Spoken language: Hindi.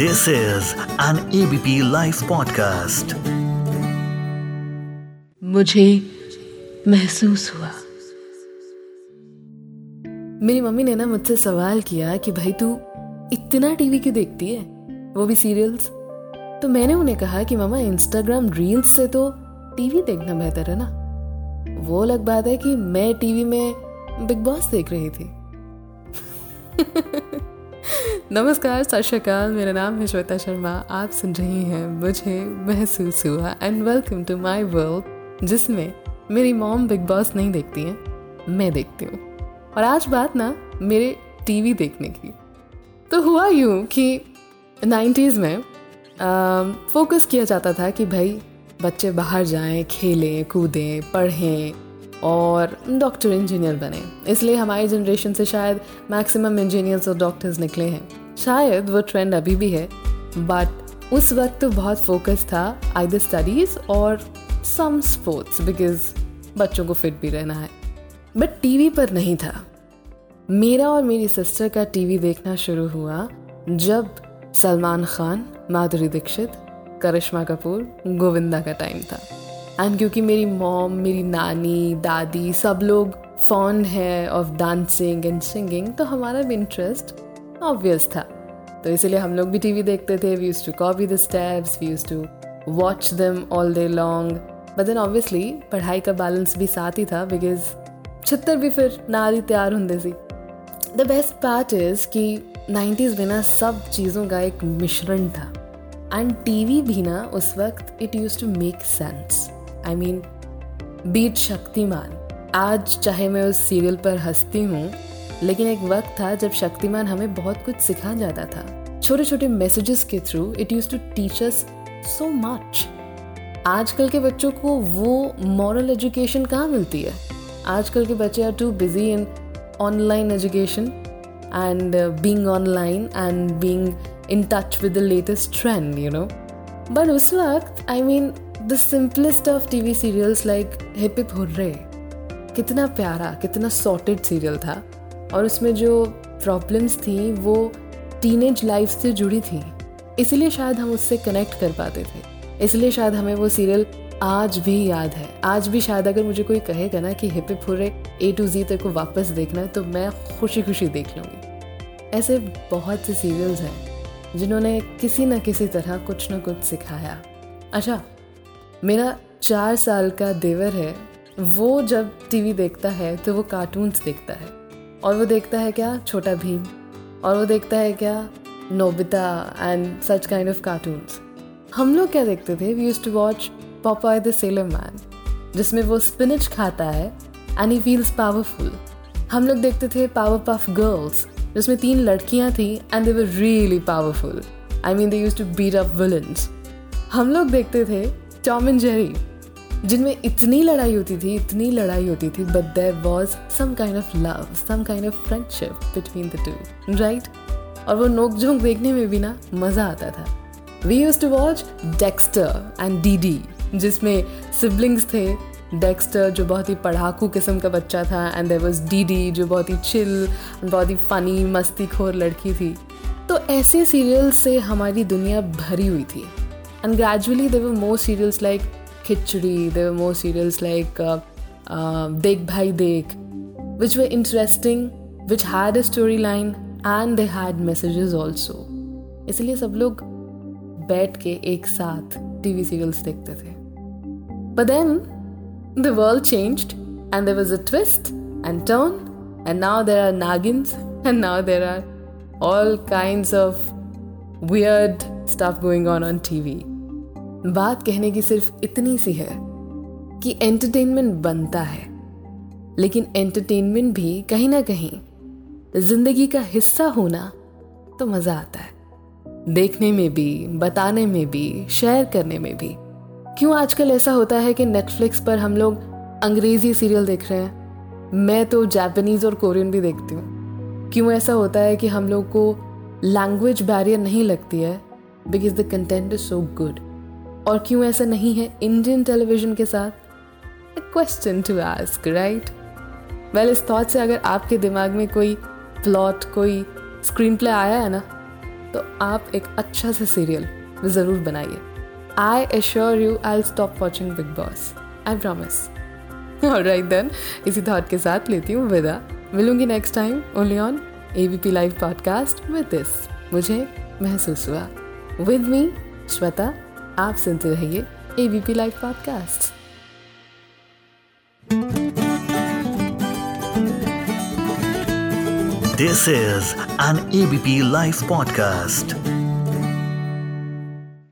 This is an ABP Life podcast. मुझे महसूस हुआ। मेरी मम्मी ने ना मुझसे सवाल किया कि भाई तू इतना टीवी क्यों देखती है? वो भी सीरियल्स। तो मैंने उन्हें कहा कि मामा इंस्टाग्राम रील्स से तो टीवी देखना बेहतर है ना। वो अलग बात है कि मैं टीवी में बिग बॉस देख रही थी। नमस्कार, सत श्रीकाल मेरा नाम है श्वेता शर्मा। आप सुन रही हैं मुझे महसूस हुआ and welcome to my world जिसमें मेरी मॉम बिग बॉस नहीं देखती हैं, मैं देखती हूँ। और आज बात ना मेरे टीवी देखने की। तो हुआ यूँ कि नाइन्टीज़ में फोकस किया जाता था कि भाई बच्चे बाहर जाएँ, खेलें, कूदें, पढ़ें और डॉक्टर इंजीनियर बने। इसलिए हमारी जनरेशन से शायद मैक्सिमम इंजीनियर्स और डॉक्टर्स निकले हैं। शायद वो ट्रेंड अभी भी है बट उस वक्त तो बहुत फोकस था आइदर स्टडीज़ और सम स्पोर्ट्स बिकॉज़ बच्चों को फिट भी रहना है। बट टीवी पर नहीं था। मेरा और मेरी सिस्टर का टीवी देखना शुरू हुआ जब सलमान खान, माधुरी दीक्षित, करिश्मा कपूर, गोविंदा का टाइम था। एंड क्योंकि मेरी मॉम मेरी नानी, दादी सब लोग फॉन्ड है ऑफ़ डांसिंग एंड सिंगिंग तो हमारा भी इंटरेस्ट ऑब्वियस था। तो इसीलिए हम लोग भी टीवी देखते थे। We use to copy the steps we use to watch them all day long but then obviously पढ़ाई का बैलेंस भी साथ ही था बिकॉज़ छितर भी फिर नारी तैयार होंगे सी। द बेस्ट पार्ट इज़ कि नाइन्टीज़ में ना सब चीज़ों का एक मिश्रण था। एंड टीवी भी ना उस वक्त it use to make sense I mean beat Shaktimaan आज चाहे मैं उस सीरियल पर हंसती हूँ, लेकिन एक वक्त था जब शक्तिमान हमें बहुत कुछ सिखा जाता था। छोटे छोटे मैसेजेस के through it use to teach us so much आजकल के बच्चों को वो मॉरल एजुकेशन कहाँ मिलती है? आजकल के बच्चे are too busy in online education and being online and being in touch with the latest trend you know but उस वक्त I mean the simplest of TV serials like hip hip hurray कितना प्यारा, कितना सॉर्टेड सीरियल था। और उसमें जो प्रॉब्लम्स थी, वो टीनेज लाइफ से जुड़ी थी। इसलिए शायद हम उससे कनेक्ट कर पाते थे। इसलिए शायद हमें वो सीरियल आज भी याद है। आज भी शायद अगर मुझे कोई कहेगा ना कि hip hip hurray A to Z तक को वापस देखना है तो मैं खुशी खुशी देख लूँगी। ऐसे बहुत से सीरियल्स हैं, जिन्होंने किसी न किसी तरह कुछ न कुछ सिखाया। अच्छा मेरा चार साल का देवर है, वो जब टीवी देखता है तो वो कार्टून्स देखता है। और वो देखता है क्या? छोटा भीम। और वो देखता है क्या? Nobita and such kind of cartoons हम लोग क्या देखते थे? We use to watch Popeye the sailor man जिसमें वो स्पिनच खाता है एंड ही फील्स पावरफुल हम लोग देखते थे पावर पफ गर्ल्स जिसमें तीन लड़कियाँ थी and they were really powerful I mean they use to beat up villains हम लोग देखते थे टॉम एंड जेरी, जिनमें इतनी लड़ाई होती थी, इतनी लड़ाई होती थी but there was some kind of love some kind of friendship between the two right और वो नोक झोंक देखने में भी ना मज़ा आता था। We used to watch Dexter and Dee Dee जिसमें सिबलिंग्स थे। डेक्स्टर जो बहुत ही पढ़ाकू किस्म का बच्चा था and there was Dee Dee जो बहुत ही चिल बहुत ही फनी मस्ती खोर लड़की थी। तो ऐसे सीरियल से हमारी दुनिया भरी हुई थी। and gradually there were more serials like Khichdi, there were more serials like uh, uh, Dekh Bhai Dekh, which were interesting, which had a storyline and they had messages also. इसलिए सब लोग बैठ के एक साथ टीवी सीरियल्स देखते थे But then the world changed and there was a twist and turn and now there are nagins and now there are all kinds of weird stuff going on on TV. बात कहने की सिर्फ़ इतनी सी है कि एंटरटेनमेंट बनता है। लेकिन एंटरटेनमेंट भी कहीं ना कहीं ज़िंदगी का हिस्सा होना तो मज़ा आता है। देखने में भी, बताने में भी शेयर करने में भी। क्यों आजकल ऐसा होता है कि नेटफ्लिक्स पर हम लोग अंग्रेज़ी सीरियल देख रहे हैं? मैं तो जापानीज और कोरियन भी देखती हूँ। क्यों ऐसा होता है कि हम लोग को लैंग्वेज बैरियर नहीं लगती है? Because the content is so good और क्यों ऐसा नहीं है इंडियन टेलीविज़न के साथ? Question to ask right well इस थॉट से अगर आपके दिमाग में कोई प्लॉट कोई स्क्रीन प्ले आया है ना तो आप एक अच्छा सा सीरियल ज़रूर बनाइए। I assure you I stop watching Bigg Boss I promise right then इसी थॉट के साथ लेती हूँ विदा। मिलूँगी next time only on A B P live podcast with this मुझे महसूस हुआ। विद मी श्वेता आप सुनते रहिए A B P live podcast This is an ABP Life podcast.